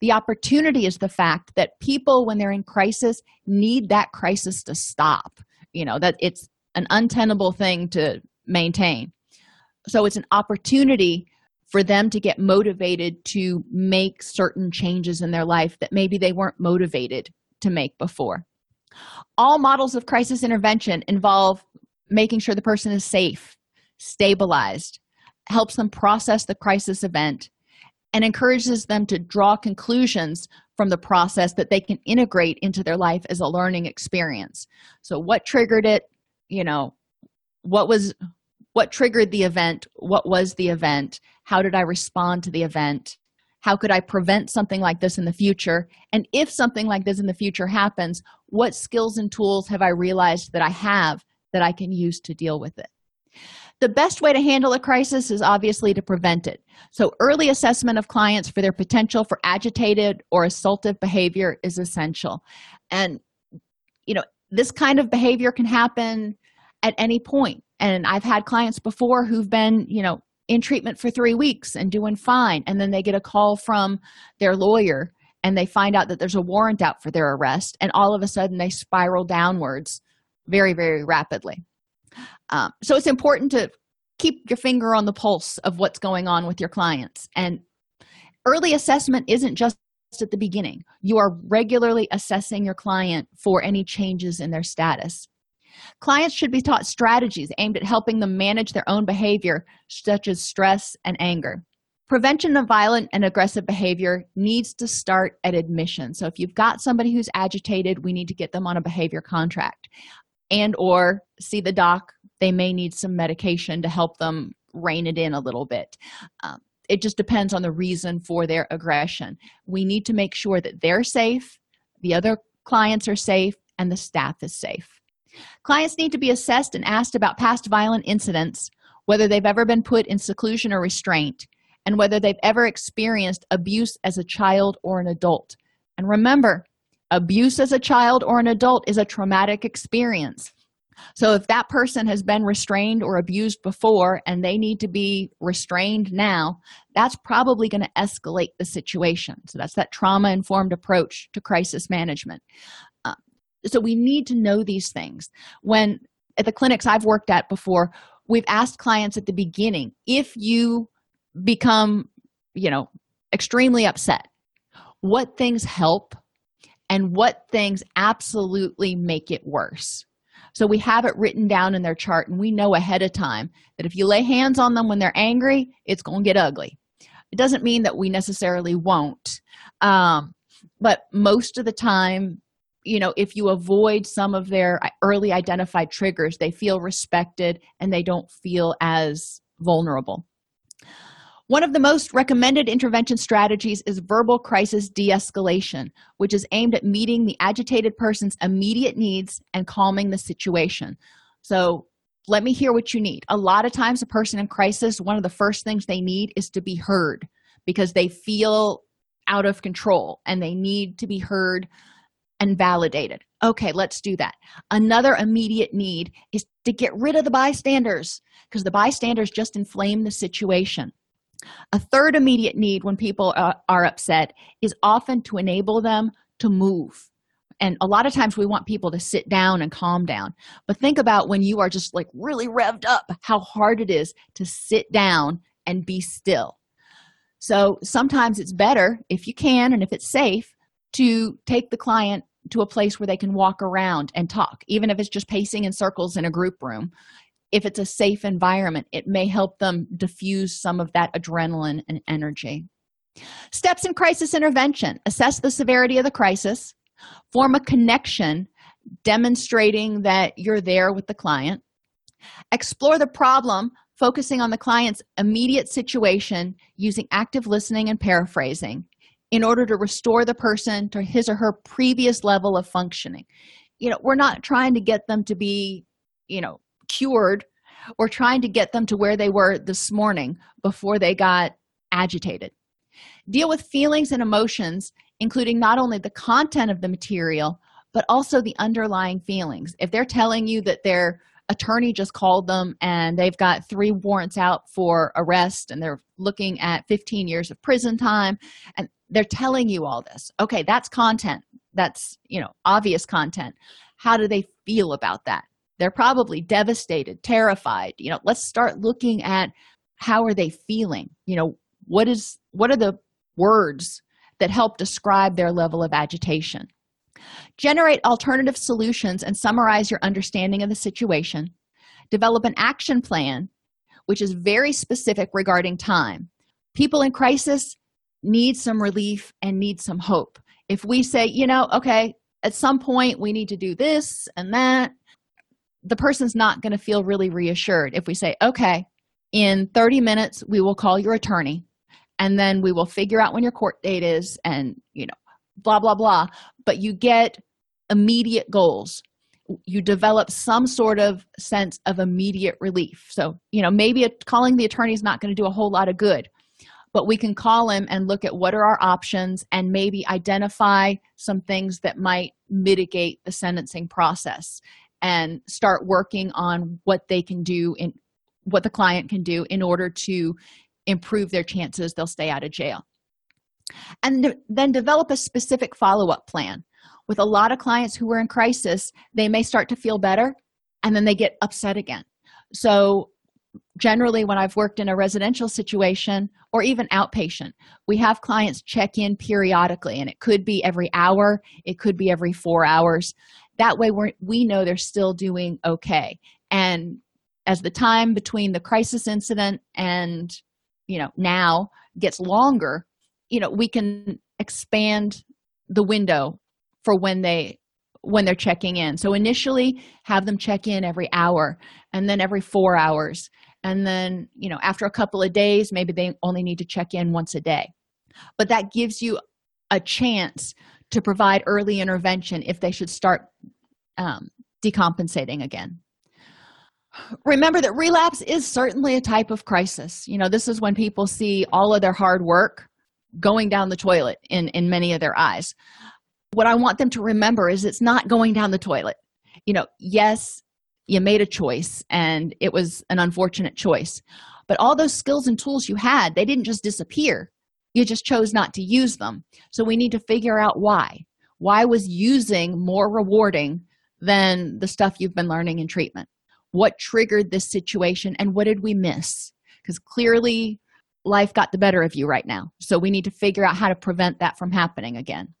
the opportunity is the fact that people when they're in crisis need that crisis to stop you know that it's an untenable thing to maintain. So it's an opportunity for them to get motivated to make certain changes in their life that maybe they weren't motivated to make before. All models of crisis intervention involve making sure the person is safe stabilized helps them process the crisis event and encourages them to draw conclusions from the process that they can integrate into their life as a learning experience. So what triggered it? You know what was what triggered the event? What was the event? How did i respond to the event? How could i prevent something like this in the future? And if something like this in the future happens what skills and tools have i realized that i have that i can use to deal with it the best way to handle a crisis is obviously to prevent it. So early assessment of clients for their potential for agitated or assaultive behavior is essential. And you know this kind of behavior can happen at any point. and i've had clients before who've been you know in treatment for three weeks and doing fine. And then they get a call from their lawyer and they find out that there's a warrant out for their arrest. And all of a sudden they spiral downwards very very rapidly um, so it's important to keep your finger on the pulse of what's going on with your clients and early assessment isn't just at the beginning you are regularly assessing your client for any changes in their status Clients should be taught strategies aimed at helping them manage their own behavior, such as stress and anger. Prevention of violent and aggressive behavior needs to start at admission. So if you've got somebody who's agitated, we need to get them on a behavior contract and or see the doc. They may need some medication to help them rein it in a little bit. Um, it just depends on the reason for their aggression. We need to make sure that they're safe, the other clients are safe, and the staff is safe. Clients need to be assessed and asked about past violent incidents, whether they've ever been put in seclusion or restraint, and whether they've ever experienced abuse as a child or an adult. And remember, abuse as a child or an adult is a traumatic experience. So if that person has been restrained or abused before and they need to be restrained now, that's probably going to escalate the situation. So that's that trauma informed approach to crisis management uh, so we need to know these things when at the clinics i've worked at before we've asked clients at the beginning if you become you know extremely upset what things help and what things absolutely make it worse. So we have it written down in their chart and we know ahead of time that if you lay hands on them when they're angry it's going to get ugly. It doesn't mean that we necessarily won't um, but most of the time you know if you avoid some of their early identified triggers they feel respected and they don't feel as vulnerable one of the most recommended intervention strategies is verbal crisis de-escalation which is aimed at meeting the agitated person's immediate needs and calming the situation so let me hear what you need a lot of times a person in crisis one of the first things they need is to be heard because they feel out of control and they need to be heard and validated. Okay, let's do that. Another immediate need is to get rid of the bystanders because the bystanders just inflame the situation. A third immediate need when people are, are upset is often to enable them to move. And a lot of times we want people to sit down and calm down. But think about when you are just like really revved up, how hard it is to sit down and be still. So sometimes it's better, if you can and if it's safe, to take the client to a place where they can walk around and talk even if it's just pacing in circles in a group room if it's a safe environment it may help them diffuse some of that adrenaline and energy. Steps in crisis intervention. Assess the severity of the crisis. Form a connection demonstrating that you're there with the client. Explore the problem focusing on the client's immediate situation using active listening and paraphrasing in order to restore the person to his or her previous level of functioning. You know we're not trying to get them to be you know cured we're trying to get them to where they were this morning before they got agitated. Deal with feelings and emotions including not only the content of the material but also the underlying feelings. If they're telling you that their attorney just called them and they've got three warrants out for arrest and they're looking at 15 years of prison time and they're telling you all this okay that's content. That's you know obvious content. How do they feel about that they're probably devastated terrified you know let's start looking at how are they feeling? You know what is what are the words that help describe their level of agitation? Generate alternative solutions and summarize your understanding of the situation. Develop an action plan which is very specific regarding time. People in crisis need some relief and need some hope. If we say you know okay at some point we need to do this and that the person's not going to feel really reassured if we say okay in 30 minutes we will call your attorney and then we will figure out when your court date is and you know blah blah blah. But you get immediate goals. You develop some sort of sense of immediate relief. So you know maybe a, calling the attorney is not going to do a whole lot of good but we can call him and look at what are our options and maybe identify some things that might mitigate the sentencing process and start working on what they can do in what the client can do in order to improve their chances they'll stay out of jail. And then develop a specific follow-up plan. With a lot of clients who are in crisis they may start to feel better and then they get upset again. So generally when i've worked in a residential situation or even outpatient we have clients check in periodically and it could be every hour it could be every four hours that way we we know they're still doing okay. And as the time between the crisis incident and you know now gets longer you know we can expand the window for when they when they're checking in. So initially have them check in every hour and then every four hours. And then you know after a couple of days maybe they only need to check in once a day. But that gives you a chance to provide early intervention if they should start um, decompensating again. Remember that relapse is certainly a type of crisis. You know this is when people see all of their hard work going down the toilet in in many of their eyes. What i want them to remember is it's not going down the toilet. You know yes you made a choice and it was an unfortunate choice but all those skills and tools you had they didn't just disappear you just chose not to use them. So we need to figure out why. Why was using more rewarding than the stuff you've been learning in treatment? What triggered this situation and what did we miss? Because clearly life got the better of you right now. So we need to figure out how to prevent that from happening again.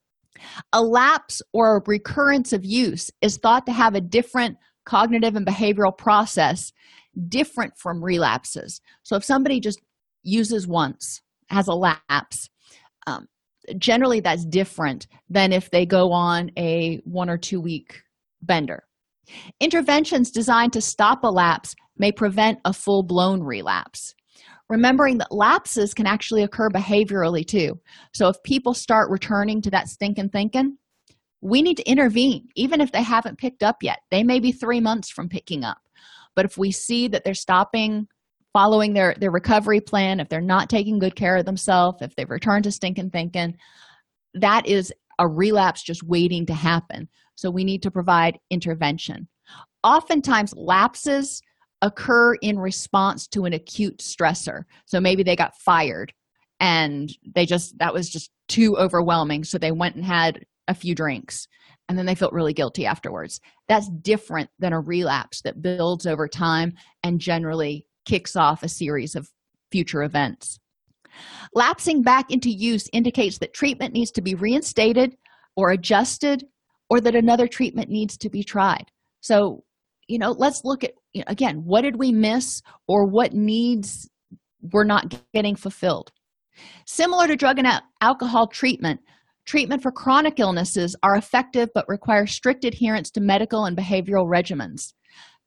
A lapse or recurrence of use is thought to have a different cognitive and behavioral process different from relapses. So if somebody just uses once has a lapse um, generally that's different than if they go on a one or two week bender. Interventions designed to stop a lapse may prevent a full-blown relapse. Remembering that lapses can actually occur behaviorally too. So if people start returning to that stinking thinking we need to intervene even if they haven't picked up yet. They may be three months from picking up. But if we see that they're stopping following their their recovery plan if they're not taking good care of themselves if they've returned to stinking thinking that is a relapse just waiting to happen. So we need to provide intervention. Oftentimes lapses occur in response to an acute stressor. So maybe they got fired and they just that was just too overwhelming. So they went and had a few drinks and then they felt really guilty afterwards. That's different than a relapse that builds over time and generally kicks off a series of future events. Lapsing back into use indicates that treatment needs to be reinstated or adjusted or that another treatment needs to be tried. So you know let's look at again what did we miss or what needs were not getting fulfilled? Similar to drug and alcohol treatment treatment for chronic illnesses are effective but require strict adherence to medical and behavioral regimens.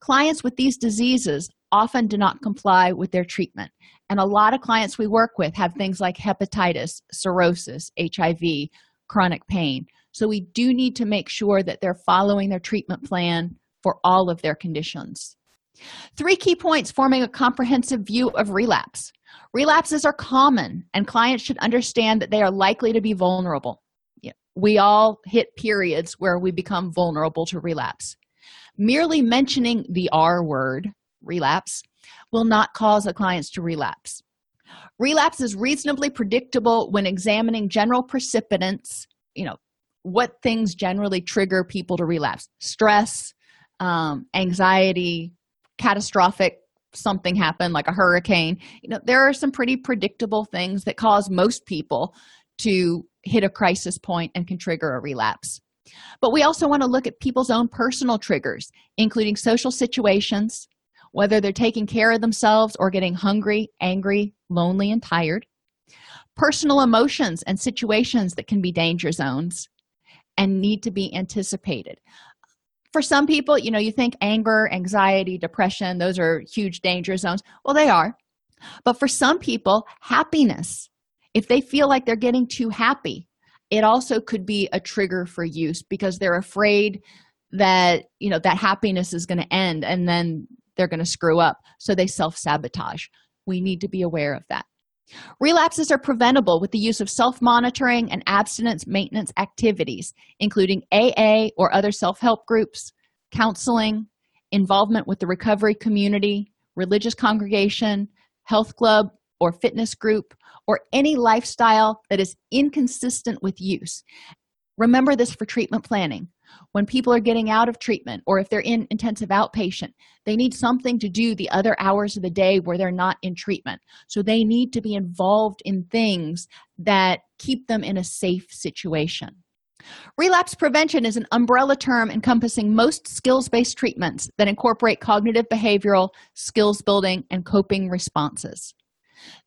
Clients with these diseases often do not comply with their treatment. And a lot of clients we work with have things like hepatitis cirrhosis hiv chronic pain. So we do need to make sure that they're following their treatment plan for all of their conditions. Three key points forming a comprehensive view of relapse. Relapses are common and clients should understand that they are likely to be vulnerable. We all hit periods where we become vulnerable to relapse. Merely mentioning the r word relapse will not cause the clients to relapse. Relapse is reasonably predictable when examining general precipitants you know what things generally trigger people to relapse. Stress um, anxiety catastrophic something happen like a hurricane. You know there are some pretty predictable things that cause most people to hit a crisis point and can trigger a relapse. But we also want to look at people's own personal triggers including social situations whether they're taking care of themselves or getting hungry angry lonely and tired. Personal emotions and situations that can be danger zones and need to be anticipated. For some people you know you think anger anxiety depression those are huge danger zones. Well they are. But for some people happiness if they feel like they're getting too happy it also could be a trigger for use because they're afraid that you know that happiness is going to end and then they're going to screw up. So they self-sabotage. We need to be aware of that. Relapses are preventable with the use of self-monitoring and abstinence maintenance activities including aa or other self-help groups counseling involvement with the recovery community religious congregation health club or fitness group or any lifestyle that is inconsistent with use. Remember this for treatment planning when people are getting out of treatment or if they're in intensive outpatient they need something to do the other hours of the day where they're not in treatment. So they need to be involved in things that keep them in a safe situation. Relapse prevention is an umbrella term encompassing most skills-based treatments that incorporate cognitive behavioral skills building and coping responses.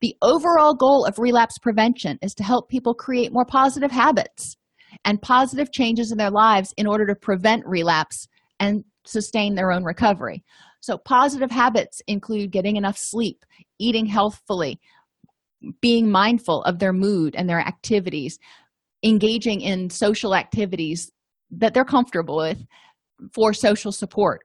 The overall goal of relapse prevention is to help people create more positive habits and positive changes in their lives in order to prevent relapse and sustain their own recovery. So positive habits include getting enough sleep eating healthfully being mindful of their mood and their activities engaging in social activities that they're comfortable with for social support.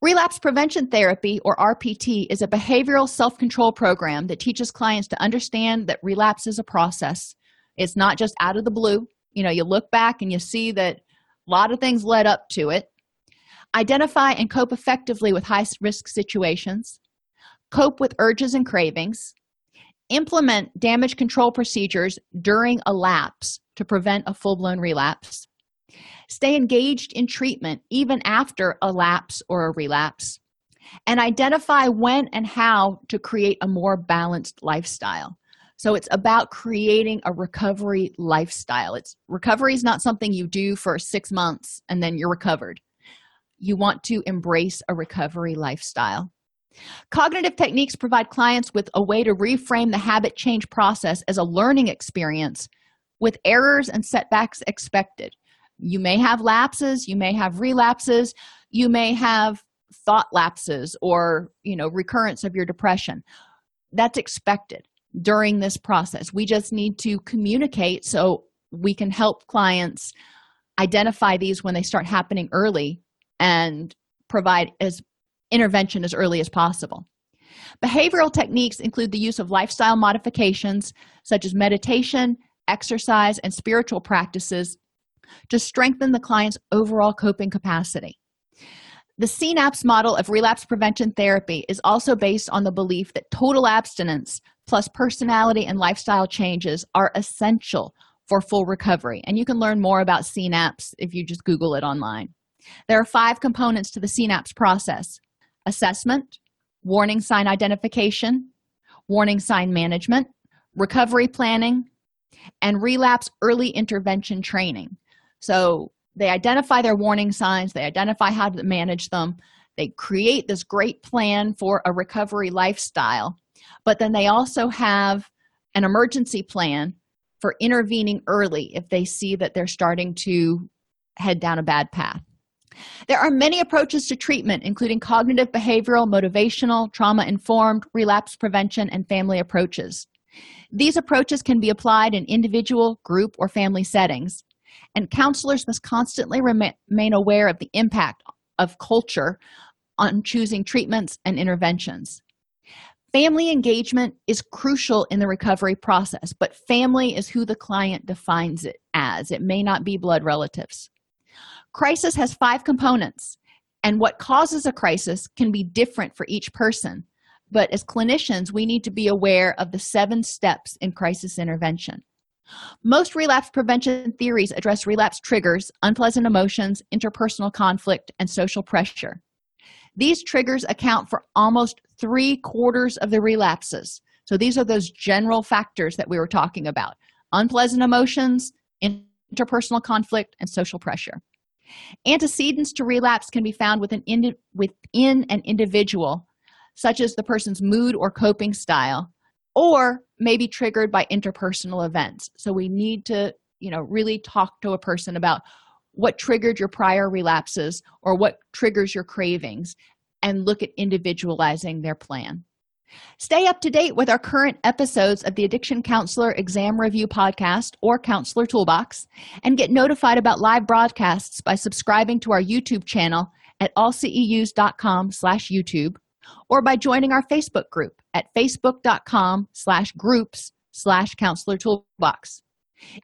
Relapse prevention therapy or rpt is a behavioral self-control program that teaches clients to understand that relapse is a process. It's not just out of the blue you know you look back and you see that a lot of things led up to it. Identify and cope effectively with high risk situations. Cope with urges and cravings. Implement damage control procedures during a lapse to prevent a full-blown relapse. Stay engaged in treatment even after a lapse or a relapse. And identify when and how to create a more balanced lifestyle so it's about creating a recovery lifestyle. It's recovery is not something you do for six months and then you're recovered. You want to embrace a recovery lifestyle. Cognitive techniques provide clients with a way to reframe the habit change process as a learning experience with errors and setbacks expected. You may have lapses you may have relapses you may have thought lapses or you know recurrence of your depression. That's expected during this process. We just need to communicate so we can help clients identify these when they start happening early and provide as intervention as early as possible. Behavioral techniques include the use of lifestyle modifications such as meditation exercise and spiritual practices to strengthen the client's overall coping capacity. The CENAPS model of relapse prevention therapy is also based on the belief that total abstinence plus personality and lifestyle changes are essential for full recovery. And you can learn more about CENAPS if you just Google it online. There are five components to the CENAPS process assessment, warning sign identification, warning sign management, recovery planning, and relapse early intervention training. So they identify their warning signs, they identify how to manage them, they create this great plan for a recovery lifestyle but then they also have an emergency plan for intervening early if they see that they're starting to head down a bad path. There are many approaches to treatment including cognitive behavioral motivational trauma informed relapse prevention and family approaches. These approaches can be applied in individual group or family settings and counselors must constantly remain aware of the impact of culture on choosing treatments and interventions family engagement is crucial in the recovery process but family is who the client defines it as. It may not be blood relatives. Crisis has five components and what causes a crisis can be different for each person. But as clinicians we need to be aware of the seven steps in crisis intervention. Most relapse prevention theories address relapse triggers unpleasant emotions interpersonal conflict and social pressure. These triggers account for almost three quarters of the relapses. So these are those general factors that we were talking about. Unpleasant emotions interpersonal conflict and social pressure. Antecedents to relapse can be found within, within an individual such as the person's mood or coping style or may be triggered by interpersonal events. So we need to you know really talk to a person about what triggered your prior relapses or what triggers your cravings and look at individualizing their plan. Stay up to date with our current episodes of the addiction counselor exam review podcast or counselor toolbox and get notified about live broadcasts by subscribing to our youtube channel at allceus.com slash youtube or by joining our facebook group at facebook.com slash groups slash counselor toolbox.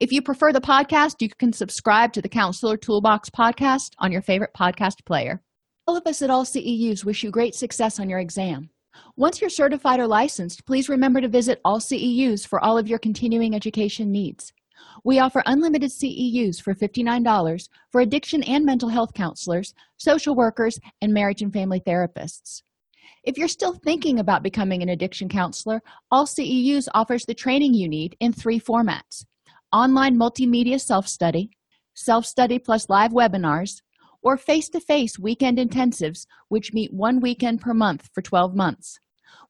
If you prefer the podcast you can subscribe to the counselor toolbox podcast on your favorite podcast player all of us at all ceus wish you great success on your exam. Once you're certified or licensed please remember to visit all ceus for all of your continuing education needs. We offer unlimited ceus for $59 for addiction and mental health counselors social workers and marriage and family therapists. If you're still thinking about becoming an addiction counselor all ceus offers the training you need in three formats online multimedia self-study self-study plus live webinars or face-to-face weekend intensives which meet one weekend per month for 12 months.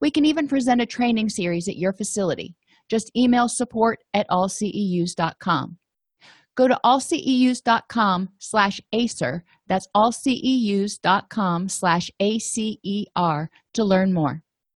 We can even present a training series at your facility. Just email support at allceus.com go to allceus.com slash acer that's allceus.com slash acer to learn more